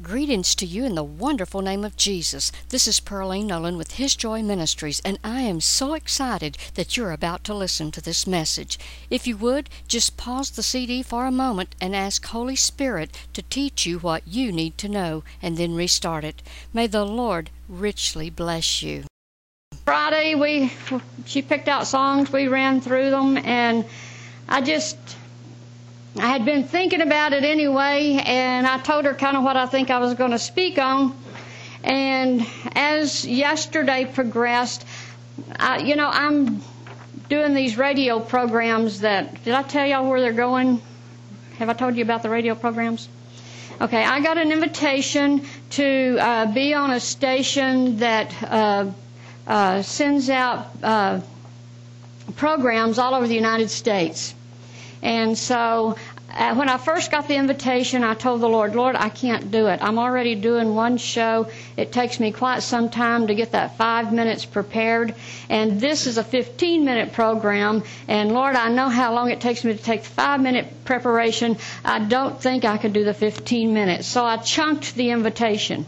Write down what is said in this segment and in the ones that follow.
Greetings to you in the wonderful name of Jesus. This is Pearline Nolan with His Joy Ministries, and I am so excited that you're about to listen to this message. If you would, just pause the CD for a moment and ask Holy Spirit to teach you what you need to know, and then restart it. May the Lord richly bless you. Friday, we she picked out songs, we ran through them, and I just I had been thinking about it anyway, and I told her kind of what I think I was going to speak on. And as yesterday progressed, I, you know, I'm doing these radio programs that, did I tell y'all where they're going? Have I told you about the radio programs? Okay, I got an invitation to uh, be on a station that uh, uh, sends out uh, programs all over the United States. And so uh, when I first got the invitation, I told the Lord, Lord, I can't do it. I'm already doing one show. It takes me quite some time to get that five minutes prepared. And this is a 15 minute program. And Lord, I know how long it takes me to take the five minute preparation. I don't think I could do the 15 minutes. So I chunked the invitation.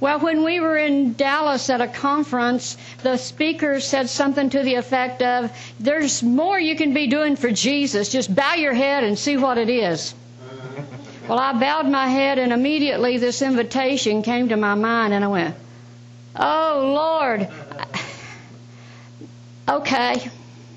Well, when we were in Dallas at a conference, the speaker said something to the effect of, There's more you can be doing for Jesus. Just bow your head and see what it is. Well, I bowed my head, and immediately this invitation came to my mind, and I went, Oh, Lord. Okay.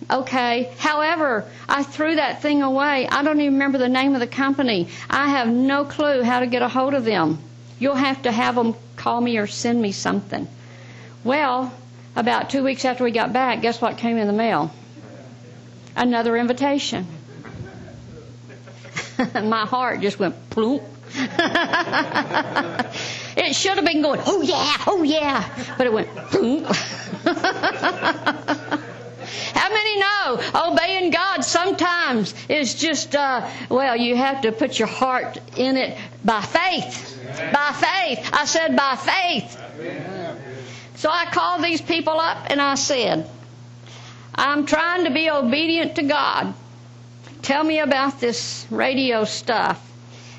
Okay. However, I threw that thing away. I don't even remember the name of the company. I have no clue how to get a hold of them. You'll have to have them call me or send me something. Well, about two weeks after we got back, guess what came in the mail? Another invitation. My heart just went plump. it should have been going, oh yeah, oh yeah, but it went plump. How many know obeying God sometimes is just, uh, well, you have to put your heart in it by faith. By faith. I said by faith. So I called these people up and I said, I'm trying to be obedient to God. Tell me about this radio stuff.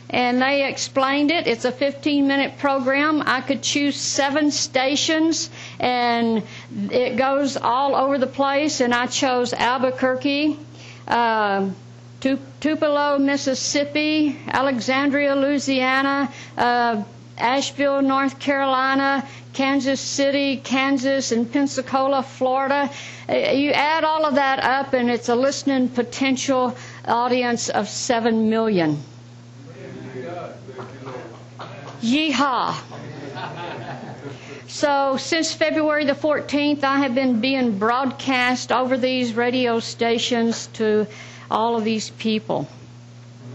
And they explained it. It's a 15 minute program. I could choose seven stations and it goes all over the place. And I chose Albuquerque. Uh, Tupelo, Mississippi, Alexandria, Louisiana, uh, Asheville, North Carolina, Kansas City, Kansas, and Pensacola, Florida. Uh, you add all of that up, and it's a listening potential audience of 7 million. Yeehaw. So, since February the 14th, I have been being broadcast over these radio stations to all of these people.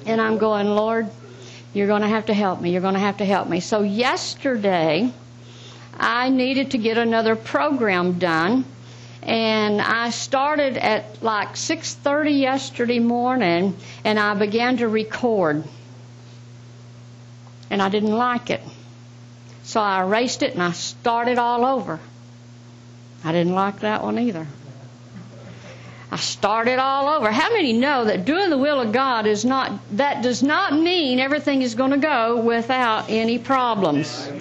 And I'm going, Lord, you're going to have to help me. You're going to have to help me. So yesterday, I needed to get another program done. And I started at like 6:30 yesterday morning and I began to record. And I didn't like it. So I erased it and I started all over. I didn't like that one either. I started all over. How many know that doing the will of God is not, that does not mean everything is going to go without any problems.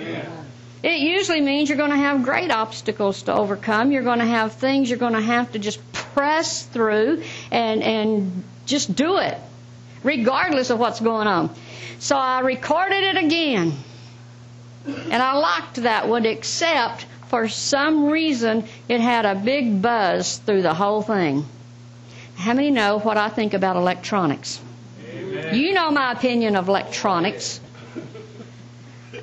It usually means you're going to have great obstacles to overcome. You're going to have things you're going to have to just press through and, and just do it, regardless of what's going on. So I recorded it again. And I liked that one, except for some reason it had a big buzz through the whole thing. How many know what I think about electronics? Amen. You know my opinion of electronics.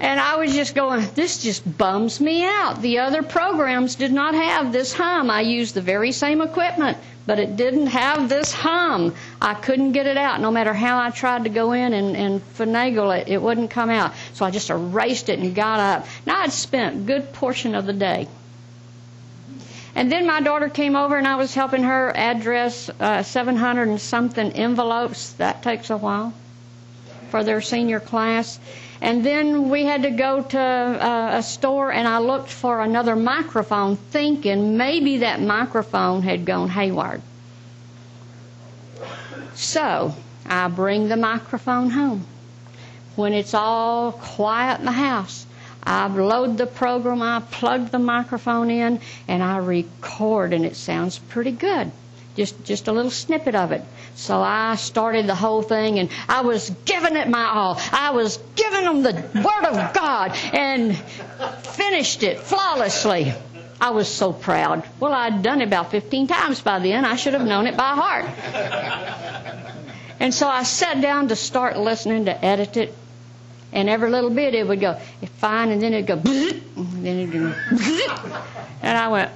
And I was just going, this just bums me out. The other programs did not have this hum. I used the very same equipment, but it didn't have this hum. I couldn't get it out. No matter how I tried to go in and, and finagle it, it wouldn't come out. So I just erased it and got up. Now I'd spent a good portion of the day and then my daughter came over and I was helping her address uh, 700 and something envelopes. That takes a while for their senior class. And then we had to go to uh, a store and I looked for another microphone thinking maybe that microphone had gone haywire. So I bring the microphone home. when it's all quiet in the house, I load the program, I plug the microphone in, and I record, and it sounds pretty good. Just just a little snippet of it. So I started the whole thing, and I was giving it my all. I was giving them the Word of God, and finished it flawlessly. I was so proud. Well, I'd done it about 15 times by then. I should have known it by heart. And so I sat down to start listening to edit it. And every little bit it would go, fine, and then it'd go, and then it'd go, and I went,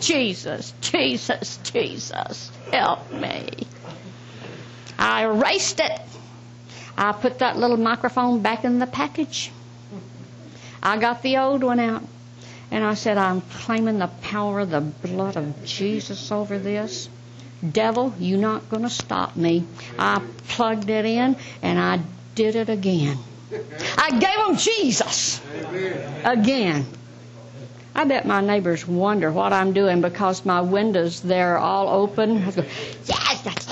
Jesus, Jesus, Jesus, help me. I erased it. I put that little microphone back in the package. I got the old one out. And I said, I'm claiming the power of the blood of Jesus over this. Devil, you're not going to stop me. I plugged it in and I did it again. I gave them Jesus again. I bet my neighbors wonder what I'm doing because my windows there are all open. I, go, yes,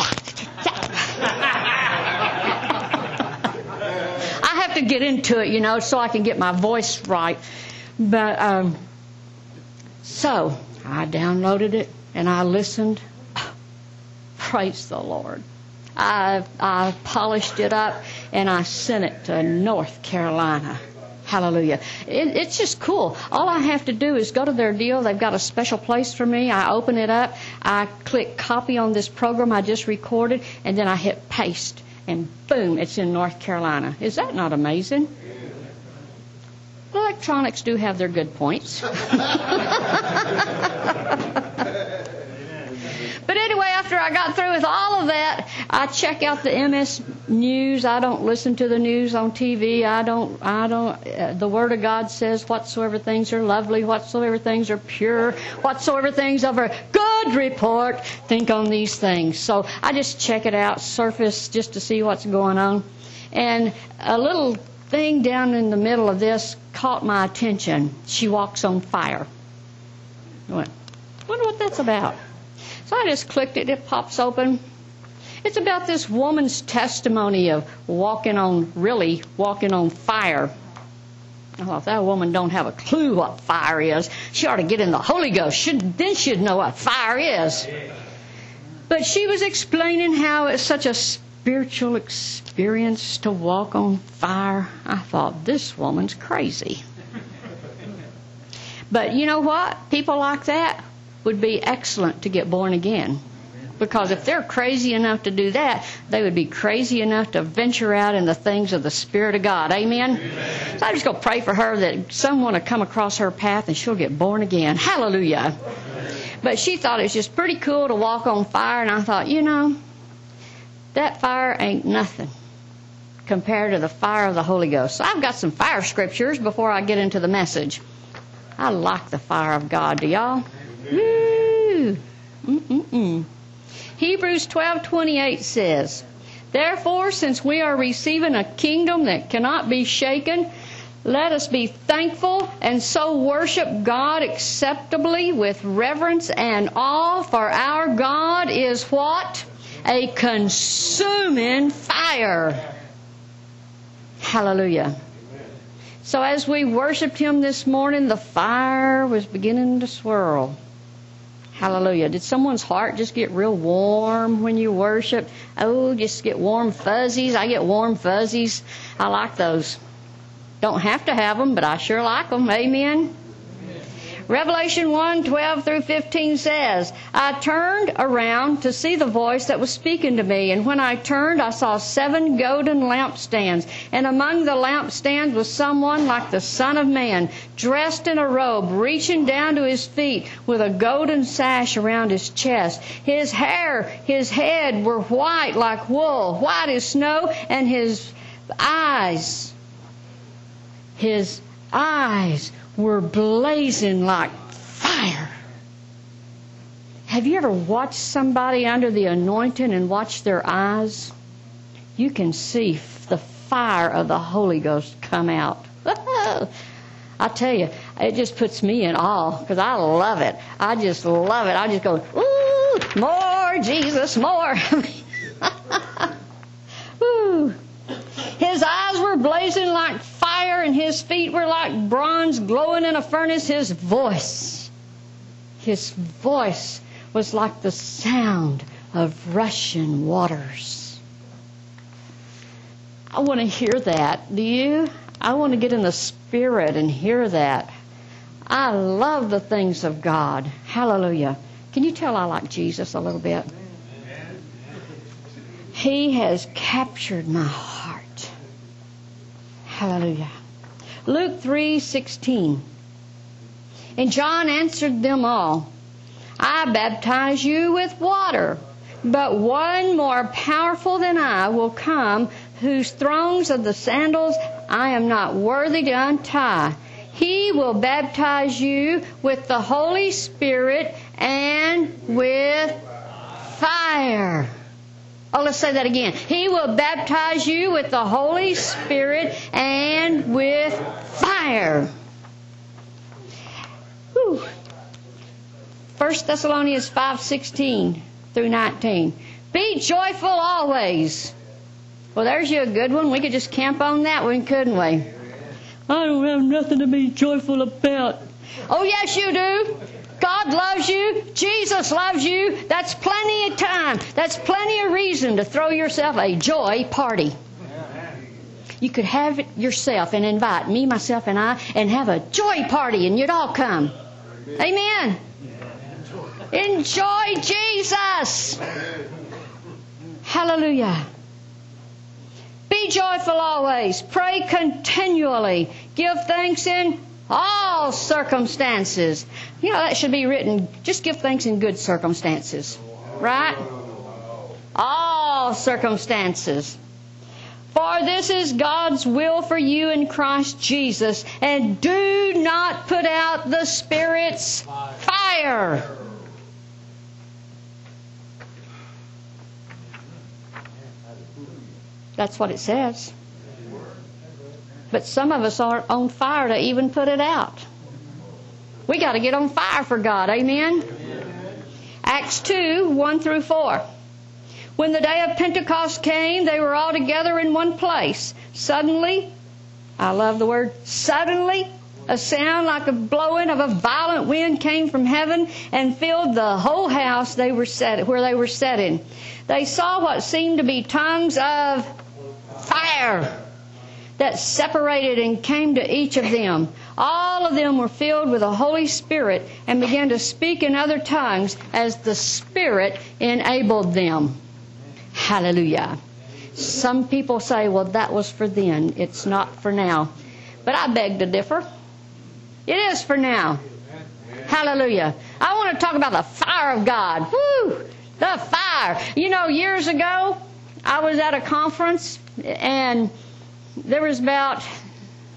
I have to get into it, you know, so I can get my voice right. But um, so I downloaded it and I listened. Praise the Lord. I, I polished it up and I sent it to North Carolina. Hallelujah. It, it's just cool. All I have to do is go to their deal. They've got a special place for me. I open it up. I click copy on this program I just recorded, and then I hit paste. And boom, it's in North Carolina. Is that not amazing? Electronics do have their good points. But anyway, after I got through with all of that, I check out the MSN News. I don't listen to the news on TV. I don't. I don't. Uh, the Word of God says, "Whatsoever things are lovely, whatsoever things are pure, whatsoever things of a good report, think on these things." So I just check it out, surface, just to see what's going on. And a little thing down in the middle of this caught my attention. She walks on fire. I went, wonder what that's about. So I just clicked it, it pops open. It's about this woman's testimony of walking on, really walking on fire. Oh, if that woman don't have a clue what fire is, she ought to get in the Holy Ghost. Then she'd know what fire is. But she was explaining how it's such a spiritual experience to walk on fire. I thought, this woman's crazy. But you know what? People like that would be excellent to get born again. Because if they're crazy enough to do that, they would be crazy enough to venture out in the things of the Spirit of God. Amen? Amen. So I'm just go pray for her that someone will come across her path and she'll get born again. Hallelujah. But she thought it was just pretty cool to walk on fire, and I thought, you know, that fire ain't nothing compared to the fire of the Holy Ghost. So I've got some fire scriptures before I get into the message. I like the fire of God. Do y'all? Woo! Mm-mm-mm. Hebrews 12:28 says, "Therefore, since we are receiving a kingdom that cannot be shaken, let us be thankful and so worship God acceptably with reverence and awe, for our God is what? A consuming fire." Hallelujah. So as we worshiped Him this morning, the fire was beginning to swirl. Hallelujah. Did someone's heart just get real warm when you worship? Oh, just get warm fuzzies. I get warm fuzzies. I like those. Don't have to have them, but I sure like them. Amen. Revelation 1 12 through 15 says, I turned around to see the voice that was speaking to me, and when I turned, I saw seven golden lampstands, and among the lampstands was someone like the Son of Man, dressed in a robe, reaching down to his feet, with a golden sash around his chest. His hair, his head were white like wool, white as snow, and his eyes, his eyes were blazing like fire. Have you ever watched somebody under the anointing and watched their eyes? You can see the fire of the Holy Ghost come out. I tell you, it just puts me in awe because I love it. I just love it. I just go, ooh, more Jesus, more. Ooh. His eyes were blazing like fire, and his feet were like bronze glowing in a furnace. His voice, his voice was like the sound of rushing waters. I want to hear that. Do you? I want to get in the spirit and hear that. I love the things of God. Hallelujah. Can you tell I like Jesus a little bit? He has captured my heart. Hallelujah. Luke 3:16. And John answered them all, I baptize you with water, but one more powerful than I will come, whose thongs of the sandals I am not worthy to untie. He will baptize you with the Holy Spirit and with fire. Oh, let's say that again. He will baptize you with the Holy Spirit and with fire. Whew. 1 Thessalonians 5:16 through 19. Be joyful always. Well, there's you a good one. We could just camp on that one, couldn't we? I don't have nothing to be joyful about. Oh, yes, you do. God loves you. Jesus loves you. That's plenty of time. That's plenty of reason to throw yourself a joy party. You could have it yourself and invite me, myself, and I and have a joy party and you'd all come. Amen. Enjoy Jesus. Hallelujah. Be joyful always. Pray continually. Give thanks in all circumstances. You know, that should be written. Just give thanks in good circumstances. Right? All circumstances. For this is God's will for you in Christ Jesus. And do not put out the Spirit's fire. That's what it says. But some of us aren't on fire to even put it out. We got to get on fire for God. Amen? Acts 2 1 through 4. When the day of Pentecost came, they were all together in one place. Suddenly, I love the word, suddenly, a sound like a blowing of a violent wind came from heaven and filled the whole house they were set, where they were sitting. They saw what seemed to be tongues of fire that separated and came to each of them. All of them were filled with the Holy Spirit and began to speak in other tongues as the Spirit enabled them. Hallelujah. Some people say, well, that was for then. It's not for now. But I beg to differ. It is for now. Hallelujah. I want to talk about the fire of God. Woo! The fire. You know, years ago, I was at a conference and there was about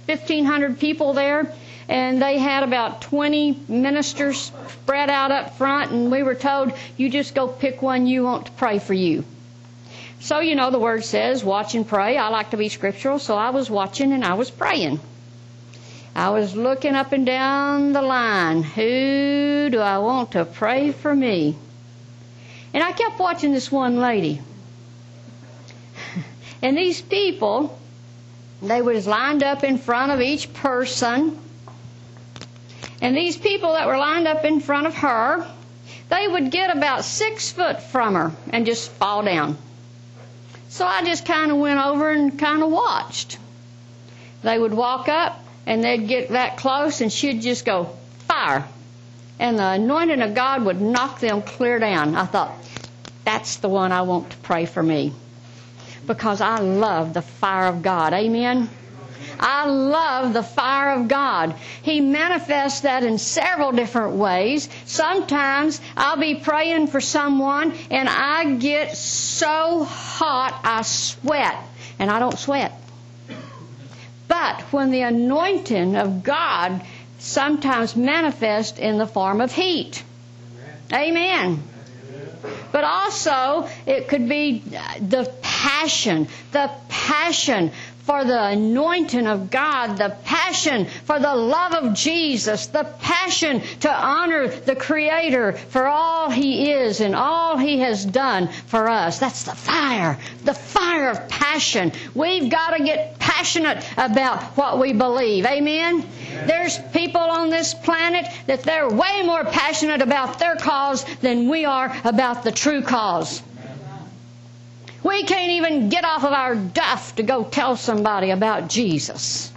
1,500 people there, and they had about 20 ministers spread out up front, and we were told, you just go pick one you want to pray for you. So, you know, the word says, watch and pray. I like to be scriptural, so I was watching and I was praying. I was looking up and down the line. Who do I want to pray for me? And I kept watching this one lady. And these people, they was lined up in front of each person. And these people that were lined up in front of her, they would get about six foot from her and just fall down. So I just kind of went over and kind of watched. They would walk up and they'd get that close and she'd just go, fire. And the anointing of God would knock them clear down. I thought, that's the one I want to pray for me because I love the fire of God. Amen. I love the fire of God. He manifests that in several different ways. Sometimes I'll be praying for someone and I get so hot I sweat. And I don't sweat. But when the anointing of God sometimes manifests in the form of heat. Amen. But also, it could be uh, the passion, the passion for the anointing of God, the passion for the love of Jesus, the passion to honor the Creator for all He is and all He has done for us. That's the fire, the fire of passion. We've got to get passionate about what we believe. Amen? There's people on this planet that they're way more passionate about their cause than we are about the true cause. We can't even get off of our duff to go tell somebody about Jesus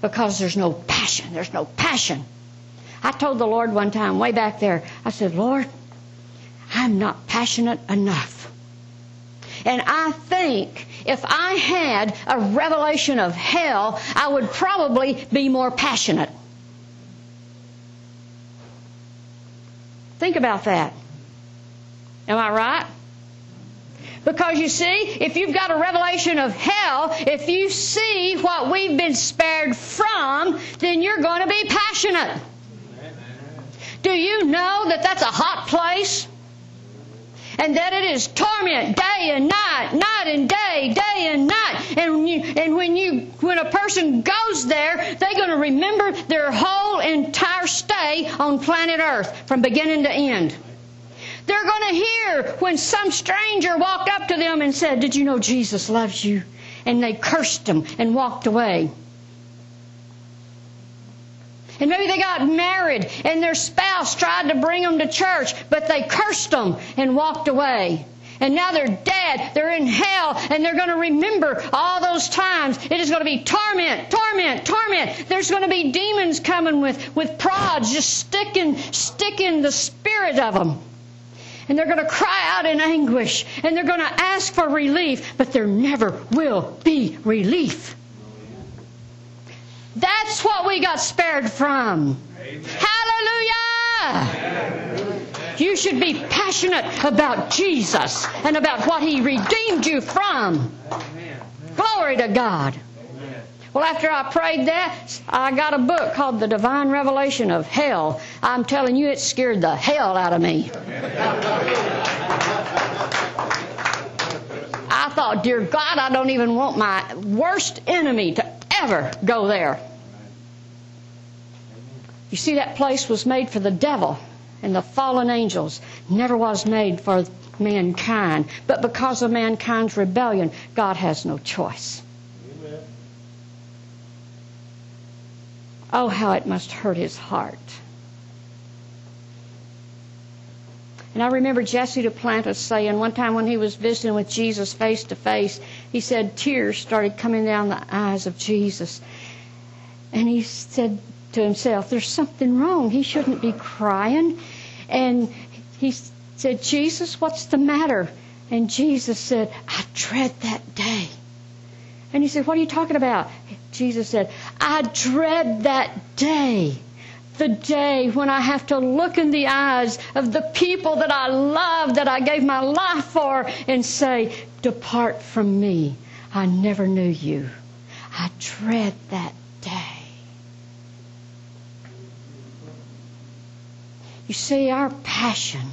because there's no passion. There's no passion. I told the Lord one time, way back there, I said, Lord, I'm not passionate enough. And I think if I had a revelation of hell, I would probably be more passionate. Think about that. Am I right? Because you see, if you've got a revelation of hell, if you see what we've been spared from, then you're going to be passionate. Do you know that that's a hot place? And that it is torment day and night, night and day, day and night. And when you, and when you when a person goes there, they're going to remember their whole entire stay on planet Earth from beginning to end. They're going to hear when some stranger walked up to them and said, Did you know Jesus loves you? And they cursed them and walked away. And maybe they got married and their spouse tried to bring them to church, but they cursed them and walked away. And now they're dead. They're in hell. And they're going to remember all those times. It is going to be torment, torment, torment. There's going to be demons coming with, with prods, just sticking, sticking the spirit of them. And they're going to cry out in anguish. And they're going to ask for relief. But there never will be relief. That's what we got spared from. Amen. Hallelujah! You should be passionate about Jesus and about what He redeemed you from. Glory to God. Well, after I prayed that, I got a book called The Divine Revelation of Hell. I'm telling you, it scared the hell out of me. I thought, dear God, I don't even want my worst enemy to ever go there. You see, that place was made for the devil and the fallen angels, never was made for mankind. But because of mankind's rebellion, God has no choice. Amen. Oh, how it must hurt his heart. And I remember Jesse Duplantis saying one time when he was visiting with Jesus face to face, he said tears started coming down the eyes of Jesus. And he said to himself, There's something wrong. He shouldn't be crying. And he said, Jesus, what's the matter? And Jesus said, I dread that day. And he said, What are you talking about? Jesus said, I dread that day the day when I have to look in the eyes of the people that I love, that I gave my life for, and say, Depart from me. I never knew you. I dread that day. You see, our passion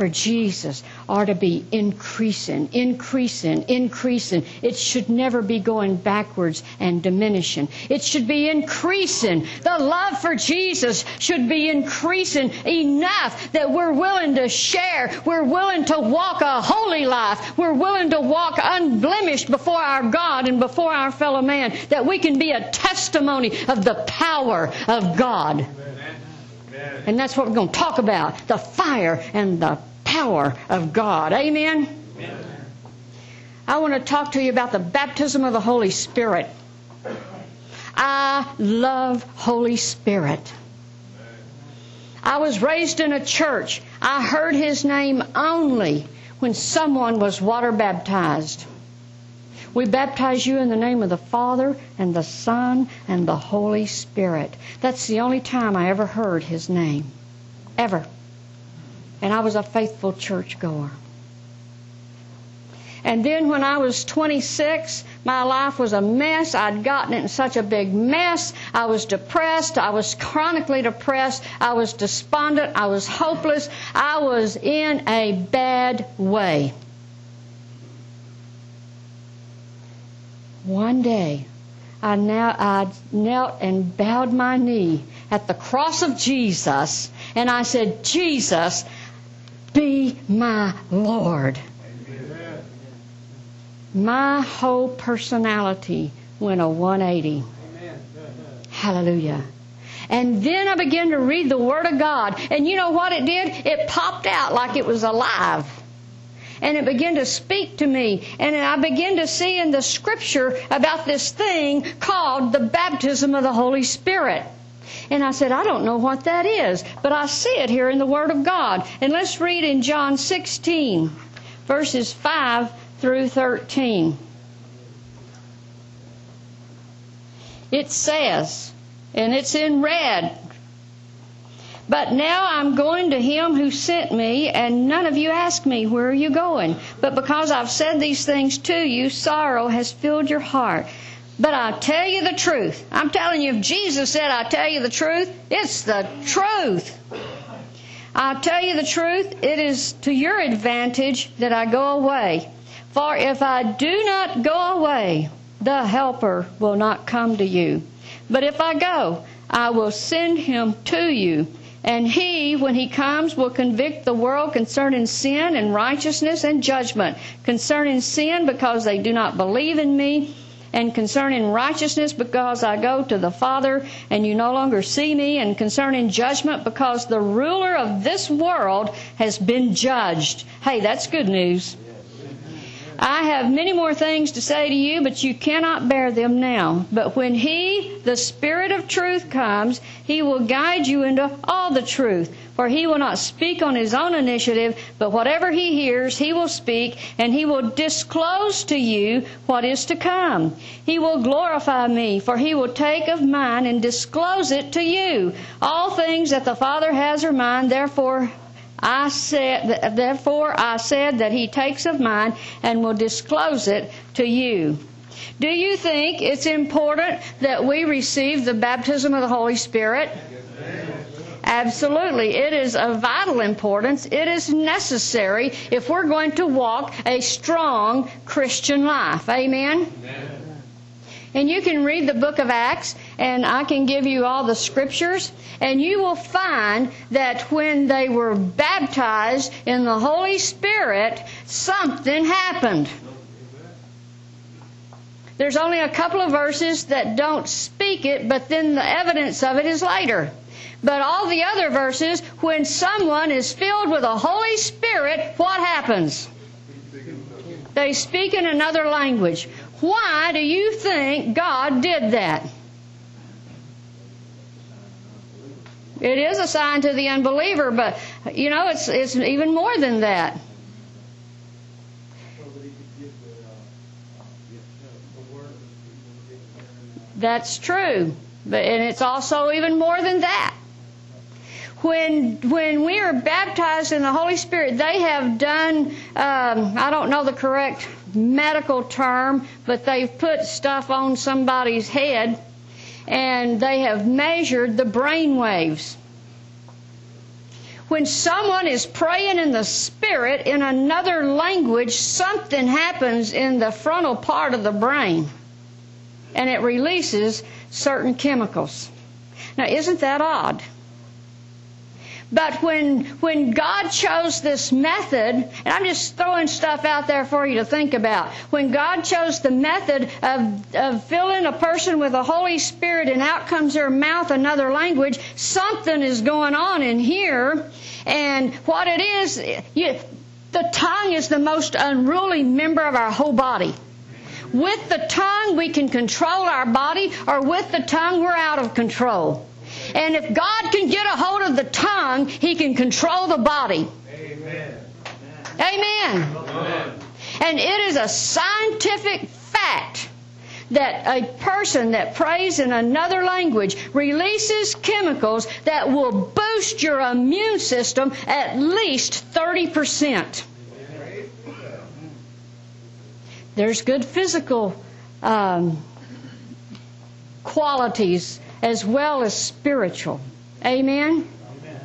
for Jesus are to be increasing, increasing, increasing. It should never be going backwards and diminishing. It should be increasing. The love for Jesus should be increasing enough that we're willing to share. We're willing to walk a holy life. We're willing to walk unblemished before our God and before our fellow man. That we can be a testimony of the power of God. And that's what we're going to talk about the fire and the power of God. Amen? Amen? I want to talk to you about the baptism of the Holy Spirit. I love Holy Spirit. I was raised in a church. I heard his name only when someone was water baptized. We baptize you in the name of the Father and the Son and the Holy Spirit. That's the only time I ever heard his name. Ever and I was a faithful churchgoer. And then when I was 26, my life was a mess. I'd gotten it in such a big mess. I was depressed. I was chronically depressed. I was despondent. I was hopeless. I was in a bad way. one day I, now, I knelt and bowed my knee at the cross of Jesus and I said, Jesus, be my Lord. My whole personality went a 180. Amen. Hallelujah. And then I began to read the Word of God. And you know what it did? It popped out like it was alive. And it began to speak to me. And I began to see in the Scripture about this thing called the baptism of the Holy Spirit. And I said, I don't know what that is, but I see it here in the Word of God. And let's read in John 16, verses 5 through 13. It says, and it's in red. But now I'm going to him who sent me, and none of you ask me, Where are you going? But because I've said these things to you, sorrow has filled your heart. But I tell you the truth. I'm telling you, if Jesus said, I tell you the truth, it's the truth. I tell you the truth, it is to your advantage that I go away. For if I do not go away, the Helper will not come to you. But if I go, I will send him to you. And he, when he comes, will convict the world concerning sin and righteousness and judgment. Concerning sin, because they do not believe in me. And concerning righteousness, because I go to the Father and you no longer see me. And concerning judgment, because the ruler of this world has been judged. Hey, that's good news. I have many more things to say to you, but you cannot bear them now. But when He, the Spirit of truth, comes, He will guide you into all the truth. For He will not speak on His own initiative, but whatever He hears, He will speak, and He will disclose to you what is to come. He will glorify me, for He will take of mine and disclose it to you. All things that the Father has are mine, therefore I said, therefore I said that he takes of mine and will disclose it to you. Do you think it's important that we receive the baptism of the Holy Spirit? Absolutely. It is of vital importance. It is necessary if we're going to walk a strong Christian life. Amen? Amen. And you can read the book of Acts, and I can give you all the scriptures, and you will find that when they were baptized in the Holy Spirit, something happened. There's only a couple of verses that don't speak it, but then the evidence of it is later. But all the other verses, when someone is filled with the Holy Spirit, what happens? They speak in another language. Why do you think God did that? It is a sign to the unbeliever, but you know, it's it's even more than that. That's true. But and it's also even more than that. When when we are baptized in the Holy Spirit, they have done um, I don't know the correct medical term, but they've put stuff on somebody's head and they have measured the brain waves. When someone is praying in the spirit in another language, something happens in the frontal part of the brain and it releases certain chemicals. Now, isn't that odd? But when, when God chose this method, and I'm just throwing stuff out there for you to think about. When God chose the method of, of filling a person with the Holy Spirit and out comes their mouth another language, something is going on in here. And what it is, you, the tongue is the most unruly member of our whole body. With the tongue, we can control our body, or with the tongue, we're out of control. And if God can get a hold of the tongue, He can control the body. Amen. Amen. Amen. And it is a scientific fact that a person that prays in another language releases chemicals that will boost your immune system at least 30%. There's good physical um, qualities as well as spiritual. Amen? Amen?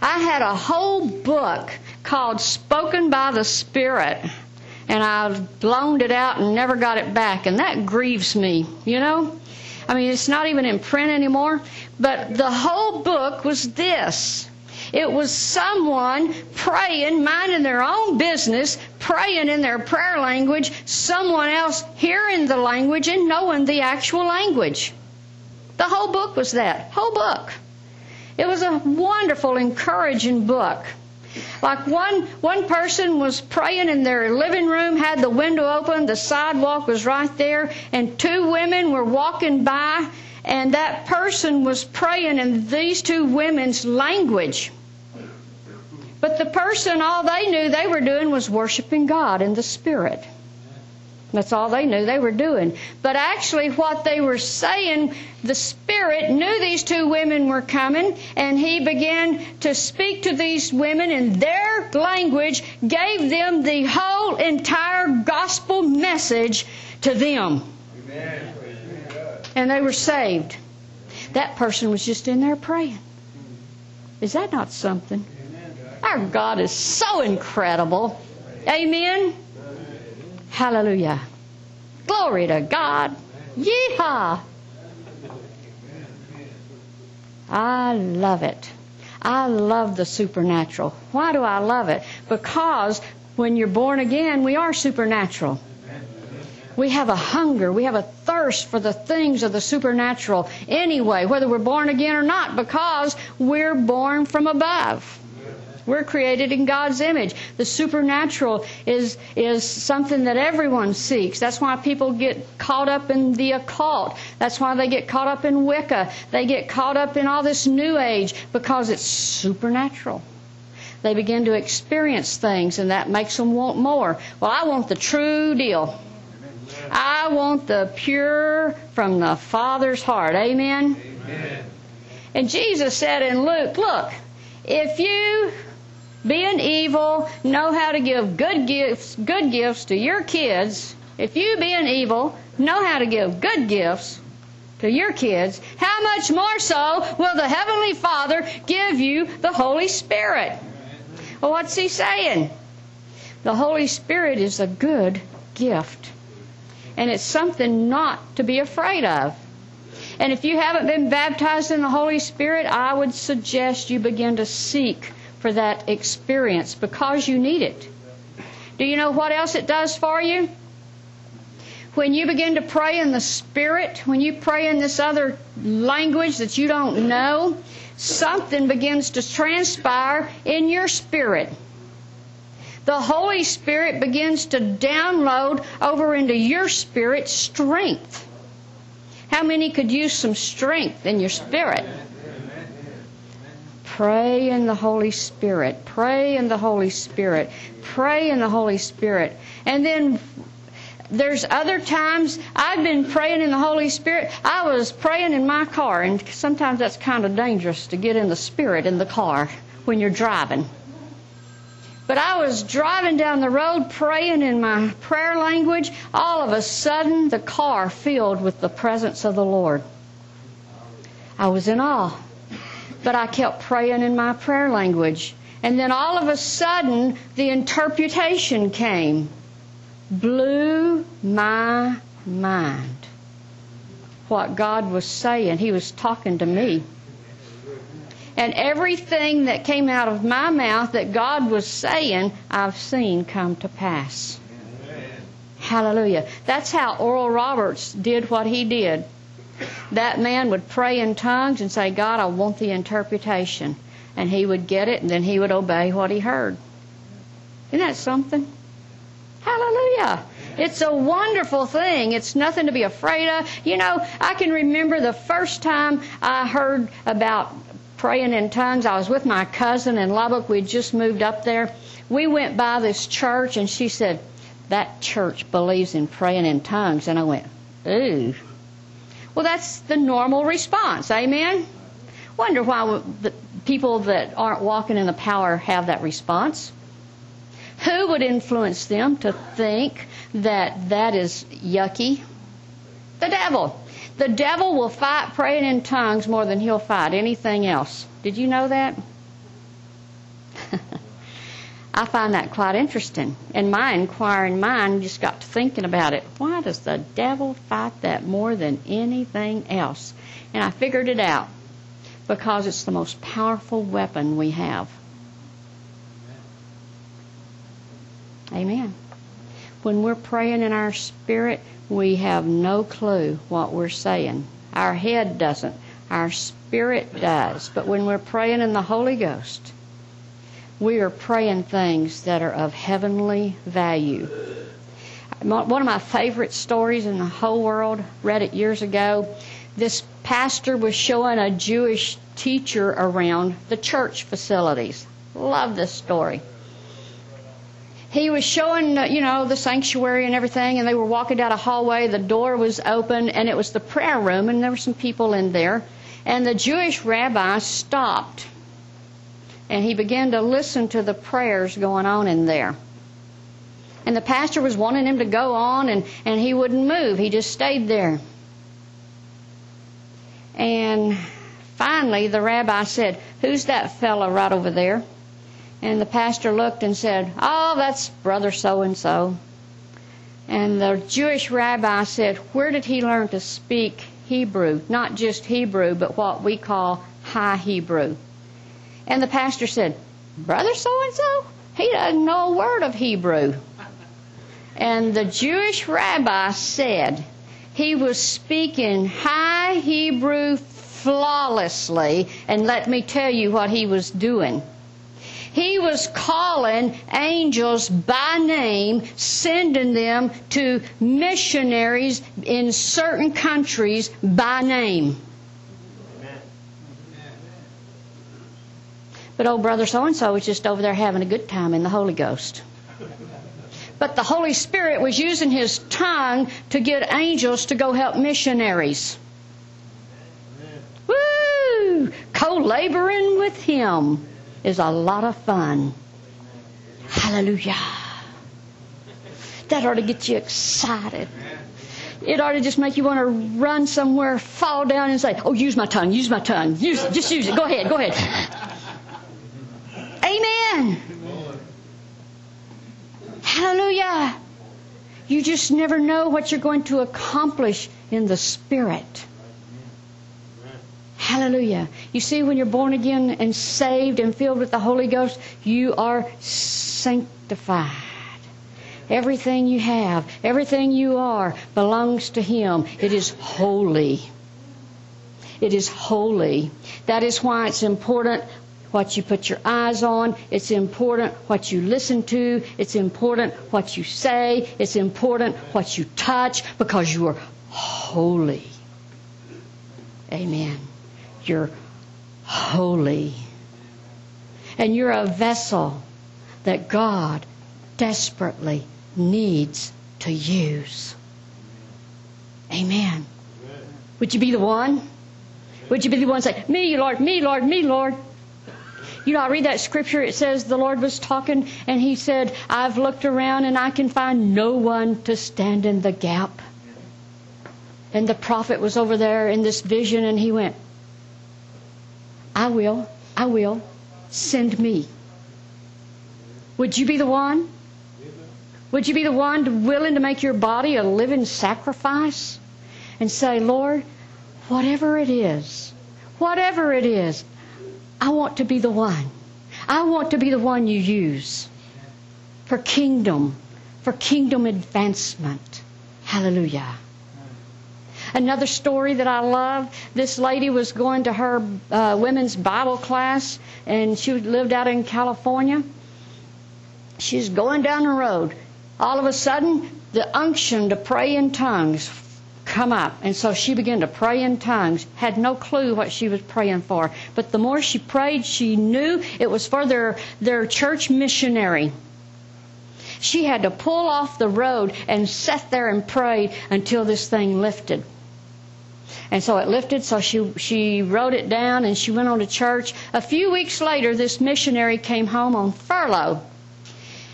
I had a whole book called Spoken by the Spirit. and I loaned it out and never got it back, and that grieves me, you know? I mean, it's not even in print anymore, but the whole book was this. It was someone praying, minding their own business, praying in their prayer language, someone else hearing the language and knowing the actual language. The whole book was that. Whole book. It was a wonderful, encouraging book. Like one one person was praying in their living room, had the window open, the sidewalk was right there, and two women were walking by, and that person was praying in these two women's language. But the person, all they knew they were doing was worshiping God in the Spirit. That's all they knew they were doing. But actually, what they were saying, the Spirit knew these two women were coming, and He began to speak to these women in their language, gave them the whole entire gospel message to them. Amen. And they were saved. That person was just in there praying. Is that not something? Our God is so incredible. Amen. Hallelujah. Glory to God. Yeehaw. I love it. I love the supernatural. Why do I love it? Because when you're born again, we are supernatural. We have a hunger, we have a thirst for the things of the supernatural anyway, whether we're born again or not, because we're born from above. We're created in God's image. The supernatural is, is something that everyone seeks. That's why people get caught up in the occult. That's why they get caught up in Wicca. They get caught up in all this New Age because it's supernatural. They begin to experience things and that makes them want more. Well, I want the true deal. I want the pure from the Father's heart. Amen? Amen. And Jesus said in Luke, look, if you being evil, know how to give good gifts, good gifts to your kids. If you being evil, know how to give good gifts to your kids, how much more so will the Heavenly Father give you the Holy Spirit? Well, what's he saying? The Holy Spirit is a good gift. And it's something not to be afraid of. And if you haven't been baptized in the Holy Spirit, I would suggest you begin to seek for that experience because you need it. Do you know what else it does for you? When you begin to pray in the Spirit, when you pray in this other language that you don't know, something begins to transpire in your spirit. The Holy Spirit begins to download over into your spirit strength. How many could use some strength in your spirit? Pray in the Holy Spirit. Pray in the Holy Spirit. Pray in the Holy Spirit. And then there's other times I've been praying in the Holy Spirit. I was praying in my car, and sometimes that's kind of dangerous to get in the Spirit in the car when you're driving. But I was driving down the road praying in my prayer language. All of a sudden, the car filled with the presence of the Lord. I was in awe. But I kept praying in my prayer language. And then all of a sudden, the interpretation came. Blew my mind. What God was saying. He was talking to me. And everything that came out of my mouth that God was saying, I've seen come to pass. Hallelujah. That's how Oral Roberts did what he did that man would pray in tongues and say, God, I want the interpretation. And he would get it, and then he would obey what he heard. Isn't that something? Hallelujah. It's a wonderful thing. It's nothing to be afraid of. You know, I can remember the first time I heard about praying in tongues. I was with my cousin in Lubbock. We'd just moved up there. We went by this church, and she said, That church believes in praying in tongues. And I went, Ooh. Well, that's the normal response. Amen? Wonder why the people that aren't walking in the power have that response. Who would influence them to think that that is yucky? The devil. The devil will fight praying in tongues more than he'll fight anything else. Did you know that? I find that quite interesting. And my inquiring mind just got to thinking about it. Why does the devil fight that more than anything else? And I figured it out. Because it's the most powerful weapon we have. Amen. When we're praying in our spirit, we have no clue what we're saying. Our head doesn't. Our spirit does. But when we're praying in the Holy Ghost, we are praying things that are of heavenly value. One of my favorite stories in the whole world, read it years ago. This pastor was showing a Jewish teacher around the church facilities. Love this story he was showing, you know, the sanctuary and everything, and they were walking down a hallway. The door was open, and it was the prayer room, and there were some people in there. And the Jewish rabbi stopped, and he began to listen to the prayers going on in there. And the pastor was wanting him to go on, and, and he wouldn't move. He just stayed there. And finally, the rabbi said, Who's that fellow right over there? And the pastor looked and said, Oh, that's brother so and so. And the Jewish rabbi said, Where did he learn to speak Hebrew? Not just Hebrew, but what we call High Hebrew. And the pastor said, Brother so and so? He doesn't know a word of Hebrew. And the Jewish rabbi said he was speaking High Hebrew flawlessly, and let me tell you what he was doing. He was calling angels by name, sending them to missionaries in certain countries by name. But old brother so and so was just over there having a good time in the Holy Ghost. But the Holy Spirit was using his tongue to get angels to go help missionaries. Woo! Co laboring with him is a lot of fun. Hallelujah. That ought to get you excited. It ought to just make you want to run somewhere, fall down, and say, "Oh, use my tongue, use my tongue, use, it! just use it. Go ahead, go ahead." Amen. Hallelujah. You just never know what you're going to accomplish in the Spirit. Hallelujah. You see, when you're born again and saved and filled with the Holy Ghost, you are sanctified. Everything you have, everything you are, belongs to Him. It is holy. It is holy. That is why it's important what you put your eyes on. It's important what you listen to. It's important what you say. It's important what you touch because you are holy. Amen. You're holy. And you're a vessel that God desperately needs to use. Amen. Would you be the one? Would you be the one say, Me, Lord, me, Lord, me, Lord? You know, I read that scripture, it says the Lord was talking and he said, I've looked around and I can find no one to stand in the gap. And the prophet was over there in this vision and he went, I will, I will. Send me. Would you be the one? Would you be the one willing to make your body a living sacrifice and say, Lord, whatever it is, whatever it is, I want to be the one. I want to be the one you use for kingdom, for kingdom advancement. Hallelujah. Another story that I love this lady was going to her uh, women's Bible class, and she lived out in California. She's going down the road. All of a sudden, the unction to pray in tongues come up. And so she began to pray in tongues, had no clue what she was praying for. But the more she prayed, she knew it was for their, their church missionary. She had to pull off the road and sat there and prayed until this thing lifted. And so it lifted, so she, she wrote it down and she went on to church. A few weeks later, this missionary came home on furlough.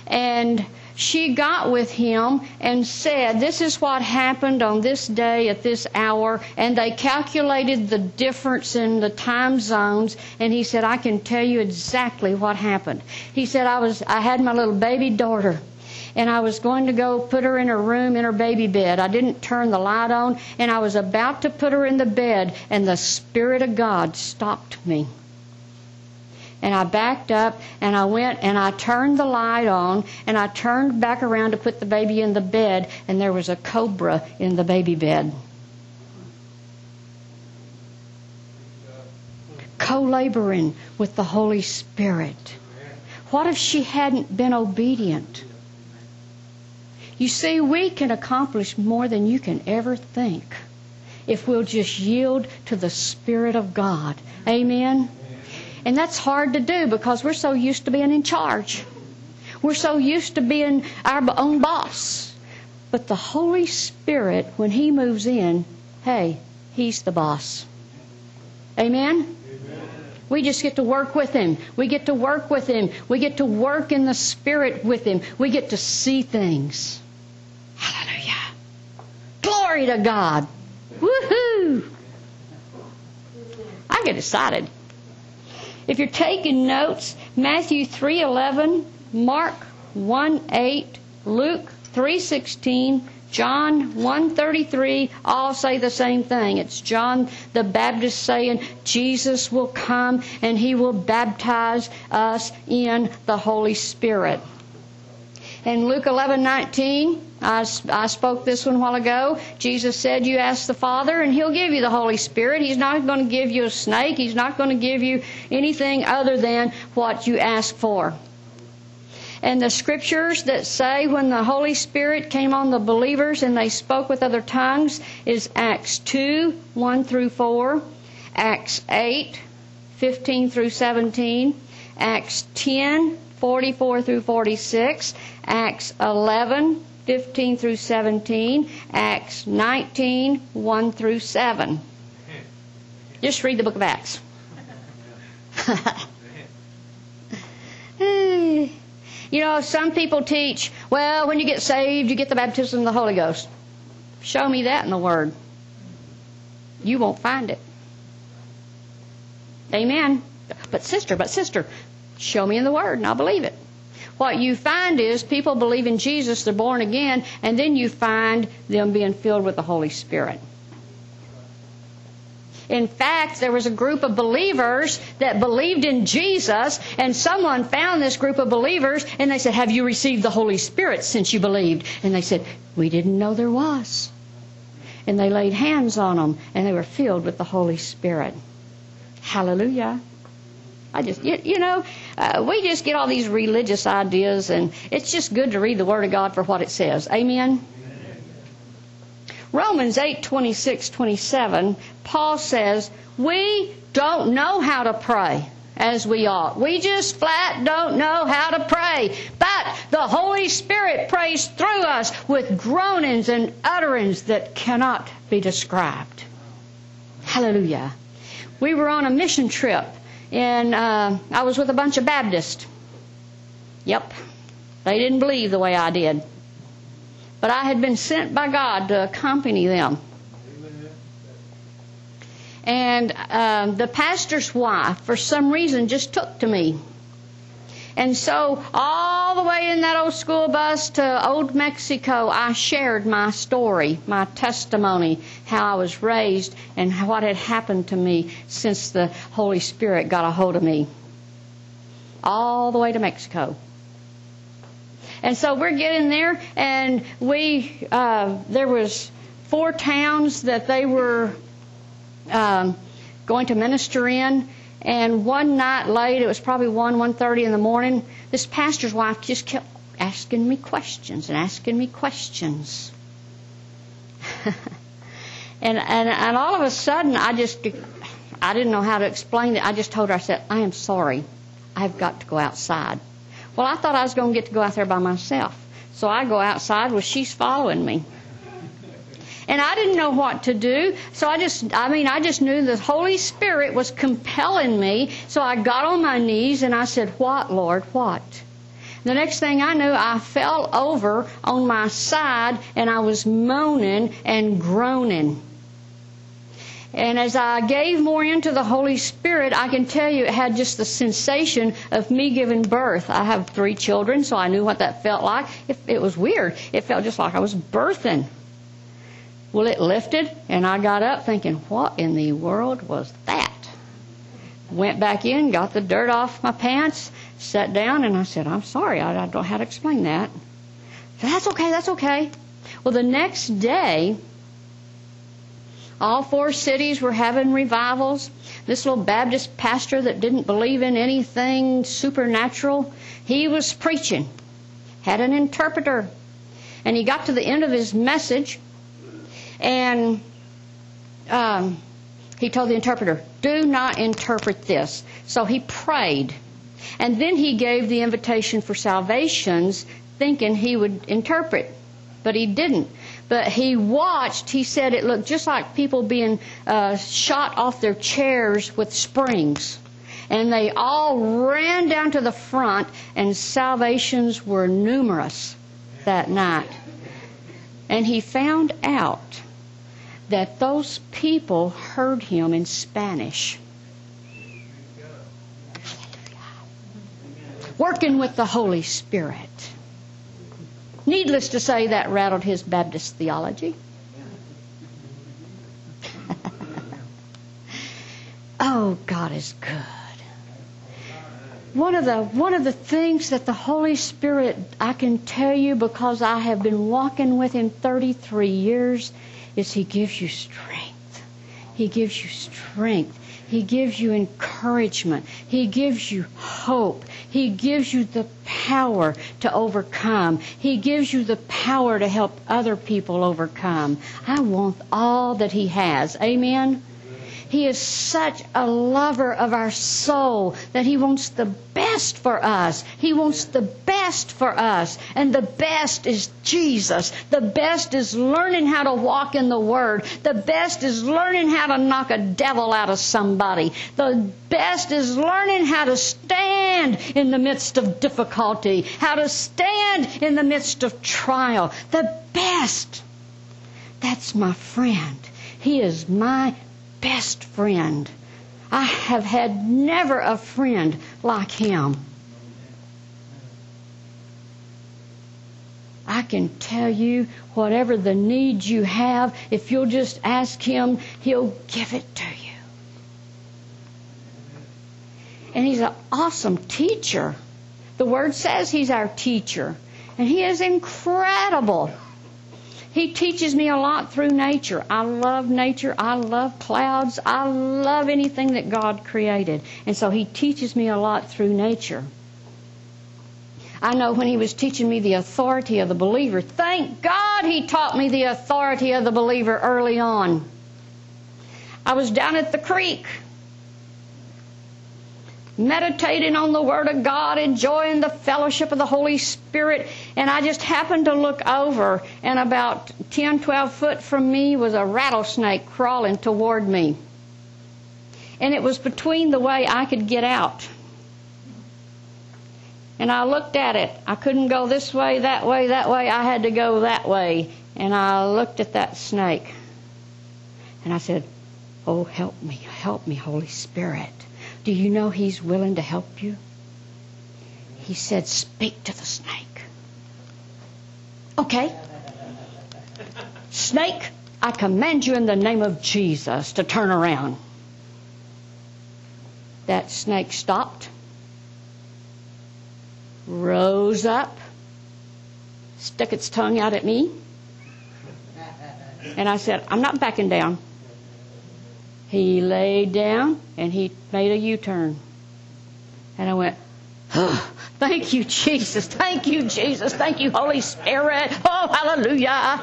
And she got with him and said, This is what happened on this day at this hour. And they calculated the difference in the time zones. And he said, I can tell you exactly what happened. He said, I was, I had my little baby daughter and I was going to go put her in her room in her baby bed. I didn't turn the light on, and I was about to put her in the bed, and the Spirit of God stopped me. And I backed up and I went and I turned the light on and I turned back around to put the baby in the bed, and there was a cobra in the baby bed. Co laboring with the Holy Spirit. What if she hadn't been obedient? You see, we can accomplish more than you can ever think if we'll just yield to the Spirit of God. Amen? And that's hard to do because we're so used to being in charge. We're so used to being our own boss. But the Holy Spirit, when He moves in, hey, He's the boss. Amen? We just get to work with Him. We get to work with Him. We get to work in the Spirit with Him. We get to see things. Hallelujah. Glory to God. Woohoo! I get excited. If you're taking notes, Matthew 3:11, Mark 1:8, Luke 3:16, John 1:33 all say the same thing. It's John the Baptist saying Jesus will come and he will baptize us in the Holy Spirit. In Luke 11:19, I, I spoke this one a while ago. Jesus said, You ask the Father, and He'll give you the Holy Spirit. He's not going to give you a snake. He's not going to give you anything other than what you ask for. And the scriptures that say when the Holy Spirit came on the believers and they spoke with other tongues is Acts 2 1 through 4, Acts 8 15 through 17, Acts 10 44 through 46, Acts 11 15 through 17, Acts 19, 1 through 7. Just read the book of Acts. you know, some people teach, well, when you get saved, you get the baptism of the Holy Ghost. Show me that in the Word. You won't find it. Amen. But, sister, but, sister, show me in the Word and I'll believe it what you find is people believe in Jesus, they're born again, and then you find them being filled with the Holy Spirit. In fact, there was a group of believers that believed in Jesus, and someone found this group of believers, and they said, Have you received the Holy Spirit since you believed? And they said, We didn't know there was. And they laid hands on them, and they were filled with the Holy Spirit. Hallelujah. I just, you, you know, uh, we just get all these religious ideas, and it's just good to read the Word of God for what it says. Amen. Romans 8 26 27, Paul says, We don't know how to pray as we ought. We just flat don't know how to pray. But the Holy Spirit prays through us with groanings and utterings that cannot be described. Hallelujah. We were on a mission trip and uh, I was with a bunch of Baptists. Yep, they didn't believe the way I did. But I had been sent by God to accompany them. And uh, the pastor's wife, for some reason, just took to me. And so, all the way in that old school bus to Old Mexico, I shared my story, my testimony, how I was raised, and what had happened to me since the Holy Spirit got a hold of me. All the way to Mexico. And so we're getting there, and we uh, there was four towns that they were um, going to minister in, and one night late, it was probably 1, 1.30 in the morning, this pastor's wife just kept asking me questions and asking me questions. and, and, and all of a sudden, I just, I didn't know how to explain it. I just told her, I said, I am sorry. I've got to go outside. Well, I thought I was going to get to go out there by myself. So I go outside, well, she's following me. And I didn't know what to do. So I just, I mean, I just knew the Holy Spirit was compelling me. So I got on my knees and I said, What, Lord, what? The next thing I knew, I fell over on my side and I was moaning and groaning. And as I gave more into the Holy Spirit, I can tell you it had just the sensation of me giving birth. I have three children, so I knew what that felt like. It, it was weird. It felt just like I was birthing. Well, it lifted, and I got up thinking, what in the world was that? Went back in, got the dirt off my pants, sat down, and I said, I'm sorry, I, I don't know how to explain that. That's okay, that's okay. Well, the next day, all four cities were having revivals. This little Baptist pastor that didn't believe in anything supernatural, he was preaching, had an interpreter. And he got to the end of his message, and um, he told the interpreter, Do not interpret this. So he prayed. And then he gave the invitation for salvations, thinking he would interpret. But he didn't but he watched. He said it looked just like people being uh, shot off their chairs with springs. And they all ran down to the front, and salvations were numerous that night. And he found out that those people heard him in Spanish. Working with the Holy Spirit. Needless to say, that rattled his Baptist theology. oh, God is good. One of the one of the things that the Holy Spirit I can tell you because I have been walking with him 33 years is he gives you strength. He gives you strength. He gives you encouragement. He gives you hope. He gives you the power to overcome. He gives you the power to help other people overcome. I want all that He has. Amen? He is such a lover of our soul that He wants the best for us. He wants the best for us. And the best is Jesus. The best is learning how to walk in the Word. The best is learning how to knock a devil out of somebody. The best is learning how to stand in the midst of difficulty, how to stand in the midst of trial. The best. That's my friend. He is my best friend. I have had never a friend like him. I can tell you whatever the need you have, if you'll just ask him, he'll give it to you. And he's an awesome teacher. The word says he's our teacher. And he is incredible. He teaches me a lot through nature. I love nature. I love clouds. I love anything that God created. And so He teaches me a lot through nature. I know when He was teaching me the authority of the believer, thank God He taught me the authority of the believer early on. I was down at the creek meditating on the Word of God, enjoying the fellowship of the Holy Spirit, and I just happened to look over, and about 10, 12 foot from me was a rattlesnake crawling toward me. And it was between the way I could get out. And I looked at it. I couldn't go this way, that way, that way. I had to go that way. And I looked at that snake. And I said, Oh, help me, help me, Holy Spirit. Do you know He's willing to help you? He said, Speak to the snake. Okay. Snake, I command you in the name of Jesus to turn around. That snake stopped, rose up, stuck its tongue out at me, and I said, I'm not backing down. He laid down and he made a U turn. And I went, Thank you, Jesus. Thank you, Jesus. Thank you, Holy Spirit. Oh, hallelujah.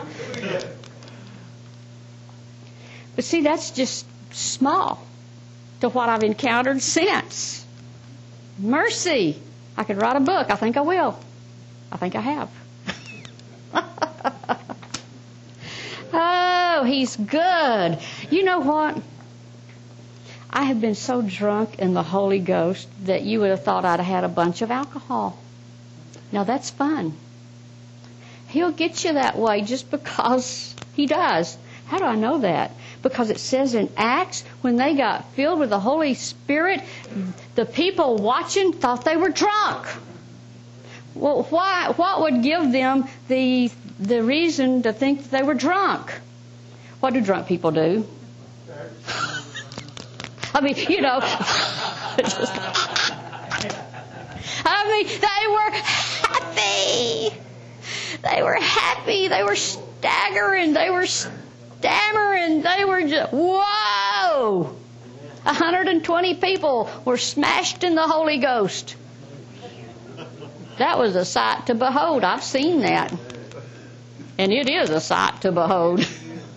But see, that's just small to what I've encountered since. Mercy. I could write a book. I think I will. I think I have. oh, he's good. You know what? I have been so drunk in the Holy Ghost that you would have thought I'd have had a bunch of alcohol. Now that's fun. He'll get you that way just because He does. How do I know that? Because it says in Acts, when they got filled with the Holy Spirit, the people watching thought they were drunk. Well, why, what would give them the, the reason to think that they were drunk? What do drunk people do? I mean, you know. I mean, they were happy. They were happy. They were staggering. They were stammering. They were just, whoa! 120 people were smashed in the Holy Ghost. That was a sight to behold. I've seen that. And it is a sight to behold.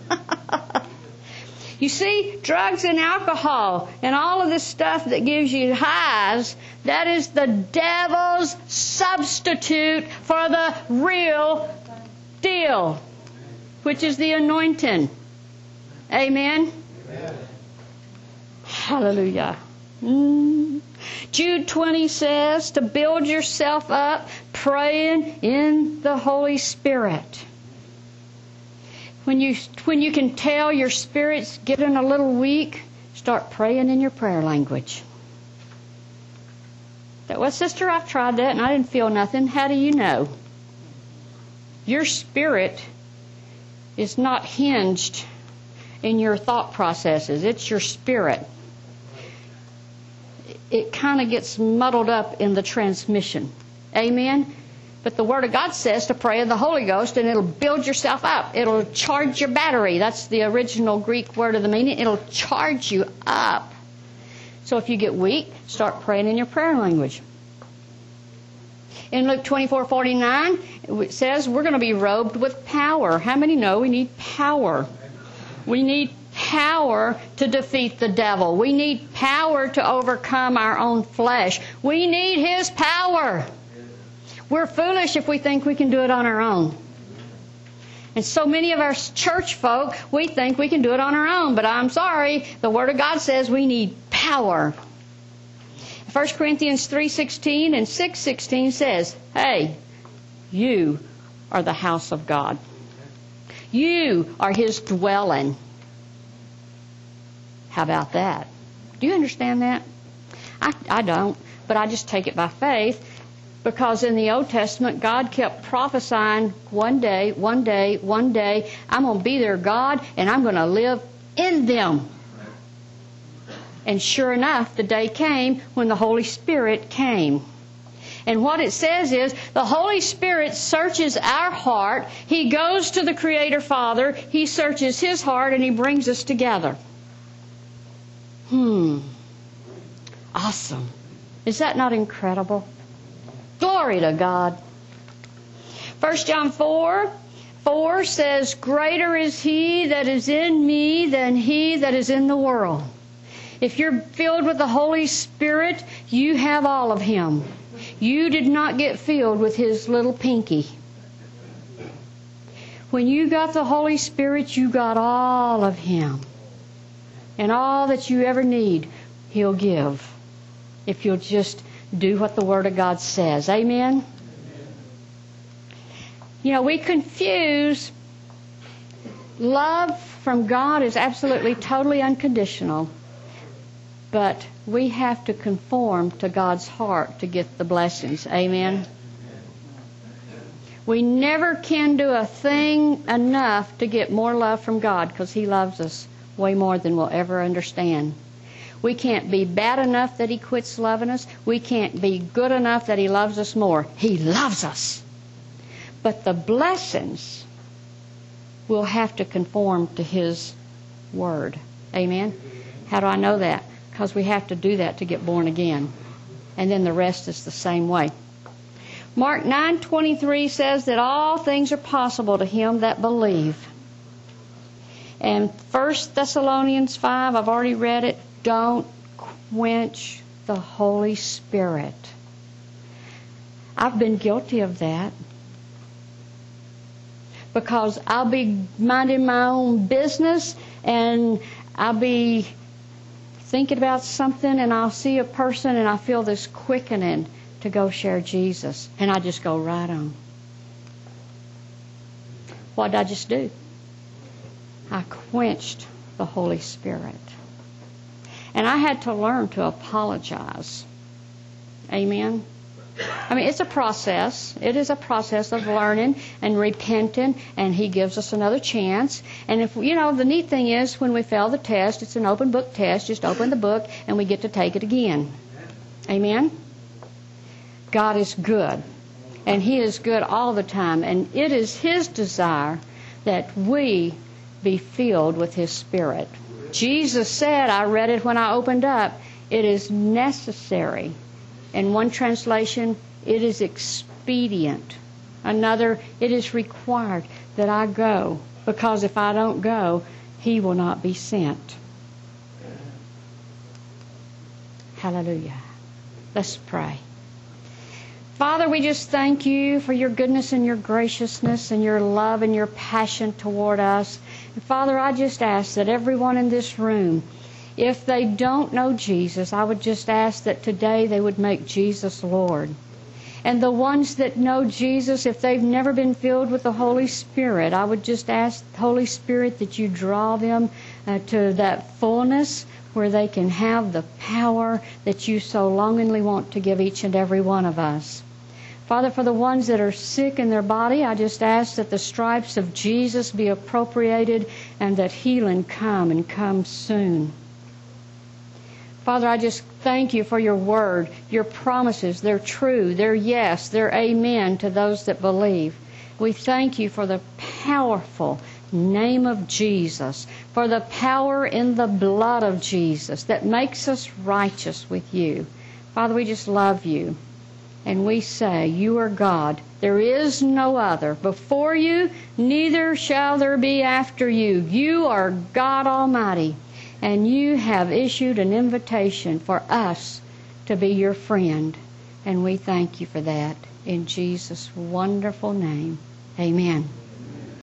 you see, drugs and alcohol and all of this stuff that gives you highs, that is the devil's substitute for the real deal, which is the anointing. Amen? Amen. Hallelujah. Mm. Jude 20 says to build yourself up praying in the Holy Spirit. When you, when you can tell your spirit's getting a little weak, start praying in your prayer language. That, well, sister, I've tried that and I didn't feel nothing. How do you know? Your spirit is not hinged in your thought processes. It's your spirit it kind of gets muddled up in the transmission. Amen? But the Word of God says to pray in the Holy Ghost and it'll build yourself up. It'll charge your battery. That's the original Greek word of the meaning. It'll charge you up. So if you get weak, start praying in your prayer language. In Luke 24:49, it says we're going to be robed with power. How many know we need power? We need power to defeat the devil. We need power to overcome our own flesh. We need His power. We're foolish if we think we can do it on our own. And so many of our church folk, we think we can do it on our own. But I'm sorry, the Word of God says we need power. 1 Corinthians 3.16 and 6.16 says, Hey, you are the house of God. You are His dwelling. How about that? Do you understand that? I, I don't, but I just take it by faith because in the Old Testament, God kept prophesying one day, one day, one day, I'm going to be their God and I'm going to live in them. And sure enough, the day came when the Holy Spirit came. And what it says is the Holy Spirit searches our heart. He goes to the Creator Father. He searches His heart and He brings us together. Hmm. Awesome. Is that not incredible? Glory to God. 1 John 4 4 says, Greater is he that is in me than he that is in the world. If you're filled with the Holy Spirit, you have all of him. You did not get filled with his little pinky. When you got the Holy Spirit, you got all of him. And all that you ever need, He'll give. If you'll just do what the Word of God says. Amen? You know, we confuse love from God is absolutely totally unconditional. But we have to conform to God's heart to get the blessings. Amen? We never can do a thing enough to get more love from God because He loves us way more than we'll ever understand. We can't be bad enough that He quits loving us. We can't be good enough that He loves us more. He loves us. But the blessings will have to conform to His Word. Amen? How do I know that? Because we have to do that to get born again. And then the rest is the same way. Mark 9:23 says that all things are possible to him that believe. And 1 Thessalonians 5, I've already read it. Don't quench the Holy Spirit. I've been guilty of that. Because I'll be minding my own business and I'll be thinking about something and I'll see a person and I feel this quickening to go share Jesus. And I just go right on. What did I just do? I quenched the Holy Spirit. And I had to learn to apologize. Amen. I mean, it's a process. It is a process of learning and repenting, and He gives us another chance. And if, you know, the neat thing is when we fail the test, it's an open book test. Just open the book and we get to take it again. Amen? God is good, and He is good all the time, and it is His desire that we be filled with His Spirit. Jesus said, I read it when I opened up, it is necessary in one translation, it is expedient. Another, it is required that I go, because if I don't go, he will not be sent. Hallelujah. Let's pray. Father, we just thank you for your goodness and your graciousness and your love and your passion toward us. And Father, I just ask that everyone in this room, if they don't know Jesus, I would just ask that today they would make Jesus Lord. And the ones that know Jesus, if they've never been filled with the Holy Spirit, I would just ask, Holy Spirit, that you draw them uh, to that fullness where they can have the power that you so longingly want to give each and every one of us. Father, for the ones that are sick in their body, I just ask that the stripes of Jesus be appropriated and that healing come and come soon. Father, I just thank you for your word, your promises. They're true, they're yes, they're amen to those that believe. We thank you for the powerful name of Jesus, for the power in the blood of Jesus that makes us righteous with you. Father, we just love you. And we say, You are God. There is no other. Before you, neither shall there be after you. You are God Almighty and you have issued an invitation for us to be your friend. And we thank you for that. In Jesus' wonderful name, amen.